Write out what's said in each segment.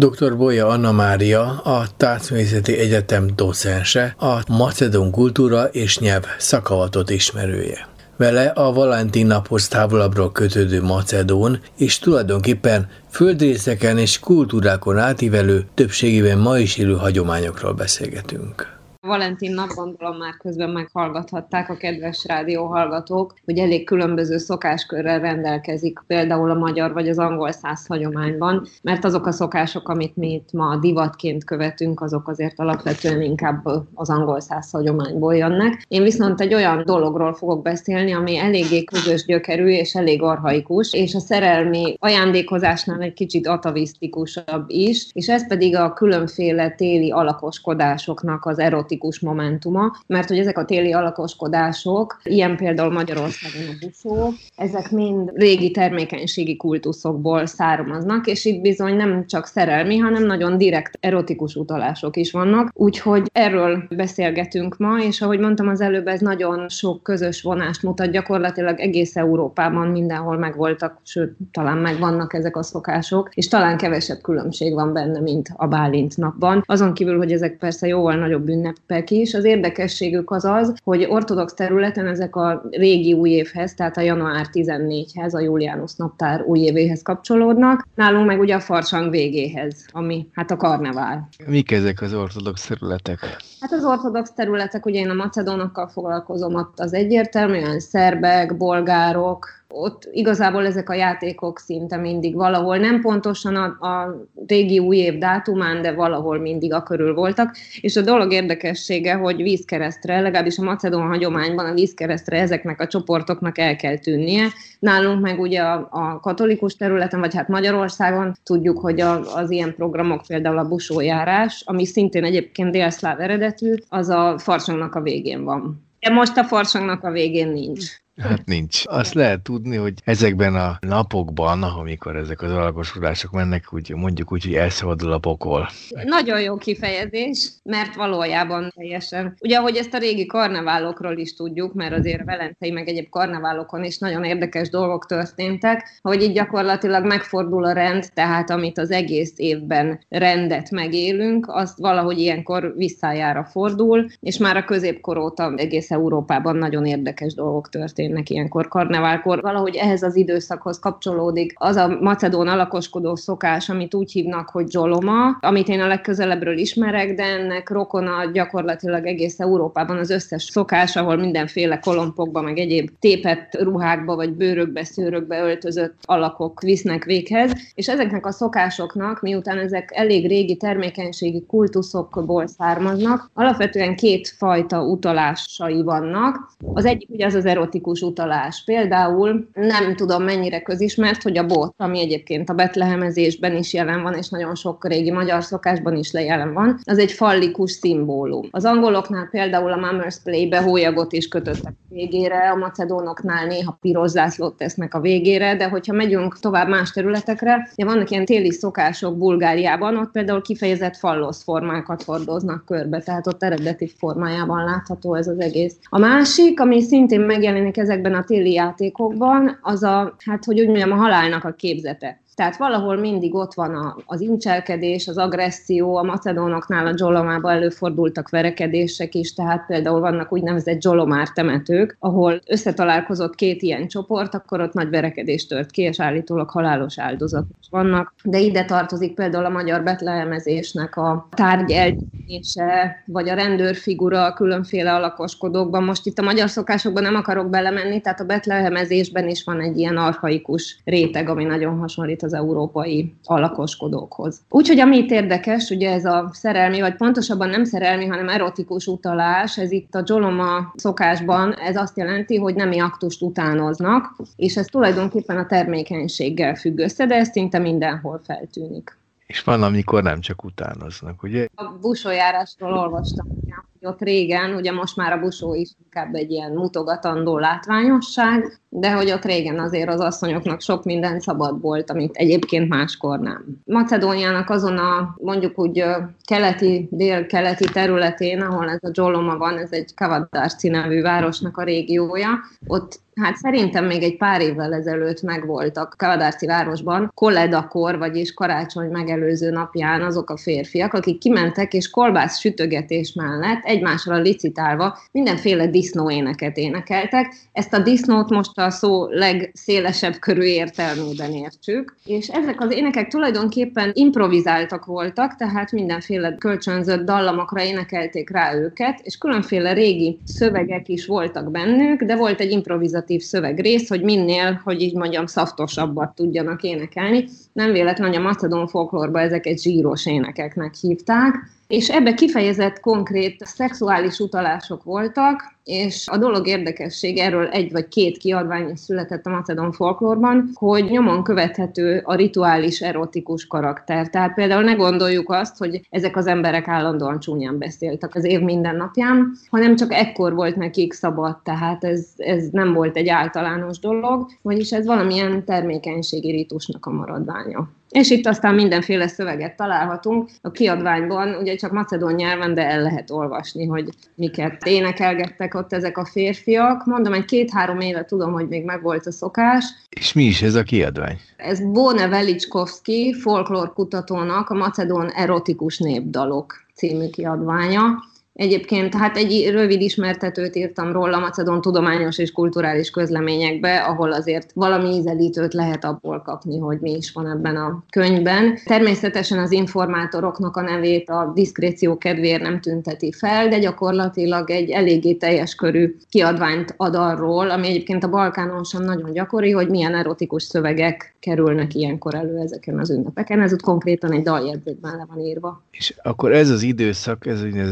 Dr. Bolya Anna Mária, a Tárcművészeti Egyetem docense, a macedon kultúra és nyelv szakavatot ismerője. Vele a Valentin naphoz távolabbról kötődő Macedón és tulajdonképpen földrészeken és kultúrákon átívelő, többségében ma is élő hagyományokról beszélgetünk. Valentin nap gondolom már közben meghallgathatták a kedves rádióhallgatók, hogy elég különböző szokáskörrel rendelkezik például a magyar vagy az angol száz hagyományban, mert azok a szokások, amit mi itt ma divatként követünk, azok azért alapvetően inkább az angol száz hagyományból jönnek. Én viszont egy olyan dologról fogok beszélni, ami eléggé közös gyökerű és elég arhaikus, és a szerelmi ajándékozásnál egy kicsit atavisztikusabb is, és ez pedig a különféle téli alakoskodásoknak az erot erotikus momentuma, mert hogy ezek a téli alakoskodások, ilyen például Magyarországon a busó, ezek mind régi termékenységi kultuszokból származnak, és itt bizony nem csak szerelmi, hanem nagyon direkt erotikus utalások is vannak. Úgyhogy erről beszélgetünk ma, és ahogy mondtam az előbb, ez nagyon sok közös vonást mutat, gyakorlatilag egész Európában mindenhol megvoltak, sőt, talán megvannak ezek a szokások, és talán kevesebb különbség van benne, mint a Bálint napban. Azon kívül, hogy ezek persze jóval nagyobb ünnep, ünnepek is. Az érdekességük az az, hogy ortodox területen ezek a régi új évhez, tehát a január 14-hez, a Juliánus naptár újévéhez kapcsolódnak. Nálunk meg ugye a farsang végéhez, ami hát a karnevál. Mik ezek az ortodox területek? Hát az ortodox területek, ugye én a macedónokkal foglalkozom, ott az egyértelműen szerbek, bolgárok, ott igazából ezek a játékok szinte mindig valahol, nem pontosan a, a régi új év dátumán, de valahol mindig a körül voltak, és a dolog érdekessége, hogy vízkeresztre, legalábbis a macedón hagyományban a vízkeresztre ezeknek a csoportoknak el kell tűnnie. Nálunk meg ugye a, a katolikus területen, vagy hát Magyarországon tudjuk, hogy a, az ilyen programok, például a busójárás, ami szintén egyébként délszláv eredetű, az a farsangnak a végén van. De most a farsangnak a végén nincs. Hát nincs. Azt lehet tudni, hogy ezekben a napokban, amikor ezek az alakosodások mennek, úgy mondjuk úgy, hogy elszabadul a pokol. Nagyon jó kifejezés, mert valójában teljesen. Ugye, ahogy ezt a régi karneválokról is tudjuk, mert azért velencei meg egyéb karneválokon is nagyon érdekes dolgok történtek, hogy így gyakorlatilag megfordul a rend, tehát amit az egész évben rendet megélünk, azt valahogy ilyenkor visszájára fordul, és már a középkor óta egész Európában nagyon érdekes dolgok történtek történnek ilyenkor karneválkor. Valahogy ehhez az időszakhoz kapcsolódik az a macedón alakoskodó szokás, amit úgy hívnak, hogy zsoloma, amit én a legközelebbről ismerek, de ennek rokona gyakorlatilag egész Európában az összes szokás, ahol mindenféle kolompokba, meg egyéb tépett ruhákba, vagy bőrökbe, szőrökbe öltözött alakok visznek véghez, és ezeknek a szokásoknak, miután ezek elég régi termékenységi kultuszokból származnak, alapvetően két fajta utalásai vannak. Az egyik ugye az az erotikus tipikus utalás. Például nem tudom mennyire közismert, hogy a bot, ami egyébként a betlehemezésben is jelen van, és nagyon sok régi magyar szokásban is jelen van, az egy fallikus szimbólum. Az angoloknál például a Mummers Play-be hólyagot is kötöttek végére, a macedónoknál néha piros zászlót tesznek a végére, de hogyha megyünk tovább más területekre, ugye vannak ilyen téli szokások Bulgáriában, ott például kifejezett fallosz formákat hordoznak körbe, tehát ott eredeti formájában látható ez az egész. A másik, ami szintén megjelenik ezekben a téli játékokban, az a, hát hogy úgy mondjam, a halálnak a képzete. Tehát valahol mindig ott van a, az incselkedés, az agresszió, a macedónoknál a Dzsolomában előfordultak verekedések is, tehát például vannak úgynevezett Dzsolomár temetők, ahol összetalálkozott két ilyen csoport, akkor ott nagy verekedés tört ki, és állítólag halálos áldozatok vannak. De ide tartozik például a magyar betlehemezésnek a tárgy eltűnése, vagy a rendőrfigura a különféle alakoskodókban. Most itt a magyar szokásokban nem akarok belemenni, tehát a betlehemezésben is van egy ilyen arhaikus réteg, ami nagyon hasonlít az az európai alakoskodókhoz. Úgyhogy ami itt érdekes, ugye ez a szerelmi, vagy pontosabban nem szerelmi, hanem erotikus utalás, ez itt a Joloma szokásban, ez azt jelenti, hogy nemi aktust utánoznak, és ez tulajdonképpen a termékenységgel függ össze, de ez szinte mindenhol feltűnik. És van, amikor nem csak utánoznak, ugye? A busójárásról olvastam, hogy ott régen, ugye most már a busó is inkább egy ilyen mutogatandó látványosság, de hogy ott régen azért az asszonyoknak sok minden szabad volt, amit egyébként máskor nem. Macedóniának azon a mondjuk úgy keleti, dél-keleti területén, ahol ez a Joloma van, ez egy Kavadárci nevű városnak a régiója, ott Hát szerintem még egy pár évvel ezelőtt megvoltak Kavadárci városban kolledakor, vagyis karácsony megelőző napján azok a férfiak, akik kimentek és kolbász sütögetés mellett egymásra licitálva mindenféle disznóéneket énekeltek. Ezt a disznót most a szó legszélesebb körű értelmében értsük, és ezek az énekek tulajdonképpen improvizáltak voltak, tehát mindenféle kölcsönzött dallamokra énekelték rá őket, és különféle régi szövegek is voltak bennük, de volt egy improvizáció improvizatív szövegrész, hogy minél, hogy így mondjam, szaftosabbat tudjanak énekelni. Nem véletlen, hogy a macedón folklórban ezeket zsíros énekeknek hívták, és ebbe kifejezett konkrét szexuális utalások voltak, és a dolog érdekesség, erről egy vagy két kiadvány is született a macedon folklórban, hogy nyomon követhető a rituális erotikus karakter. Tehát például ne gondoljuk azt, hogy ezek az emberek állandóan csúnyán beszéltek az év minden napján, hanem csak ekkor volt nekik szabad, tehát ez, ez nem volt egy általános dolog, vagyis ez valamilyen termékenységi ritusnak a maradványa. És itt aztán mindenféle szöveget találhatunk. A kiadványban ugye csak macedón nyelven, de el lehet olvasni, hogy miket énekelgettek ott ezek a férfiak. Mondom, egy két-három éve tudom, hogy még megvolt a szokás. És mi is ez a kiadvány? Ez Bone Velicskovszki, folklórkutatónak a Macedón erotikus népdalok című kiadványa. Egyébként hát egy rövid ismertetőt írtam róla Macedon tudományos és kulturális közleményekbe, ahol azért valami ízelítőt lehet abból kapni, hogy mi is van ebben a könyvben. Természetesen az informátoroknak a nevét a diszkréció kedvéért nem tünteti fel, de gyakorlatilag egy eléggé teljes körű kiadványt ad arról, ami egyébként a Balkánon sem nagyon gyakori, hogy milyen erotikus szövegek kerülnek ilyenkor elő ezeken az ünnepeken. Ez ott konkrétan egy daljegyzékben le van írva. És akkor ez az időszak, ez ugye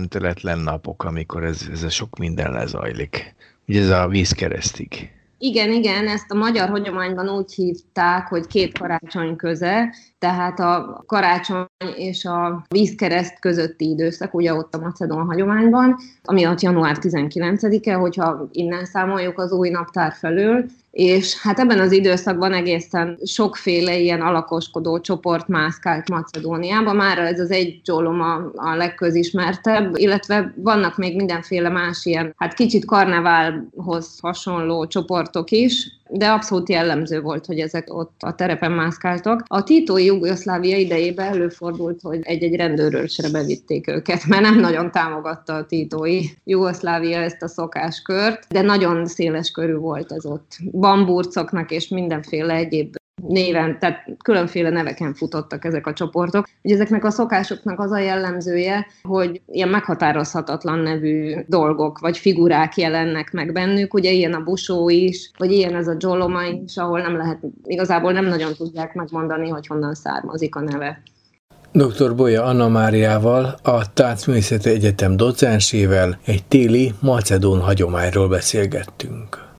megszenteletlen napok, amikor ez, ez a sok minden lezajlik. Ugye ez a vízkeresztig. Igen, igen, ezt a magyar hagyományban úgy hívták, hogy két karácsony köze, tehát a karácsony és a vízkereszt közötti időszak, ugye ott a macedón hagyományban, ami ott január 19-e, hogyha innen számoljuk az új naptár felől, és hát ebben az időszakban egészen sokféle ilyen alakoskodó csoport mászkált Macedóniába, már ez az egy dzsolom a, a legközismertebb, illetve vannak még mindenféle más ilyen, hát kicsit karneválhoz hasonló csoportok is, de abszolút jellemző volt, hogy ezek ott a terepen mászkáltak. A titói Jugoszlávia idejében előfordult, hogy egy-egy rendőrőrsre bevitték őket, mert nem nagyon támogatta a titói Jugoszlávia ezt a szokáskört, de nagyon széles körű volt ez ott. Bamburcoknak és mindenféle egyéb néven, tehát különféle neveken futottak ezek a csoportok. Ugye ezeknek a szokásoknak az a jellemzője, hogy ilyen meghatározhatatlan nevű dolgok vagy figurák jelennek meg bennük, ugye ilyen a busó is, vagy ilyen ez a dzsoloma is, ahol nem lehet, igazából nem nagyon tudják megmondani, hogy honnan származik a neve. Dr. Bolya Anna Máriával, a Táncművészeti Egyetem docensével egy téli macedón hagyományról beszélgettünk.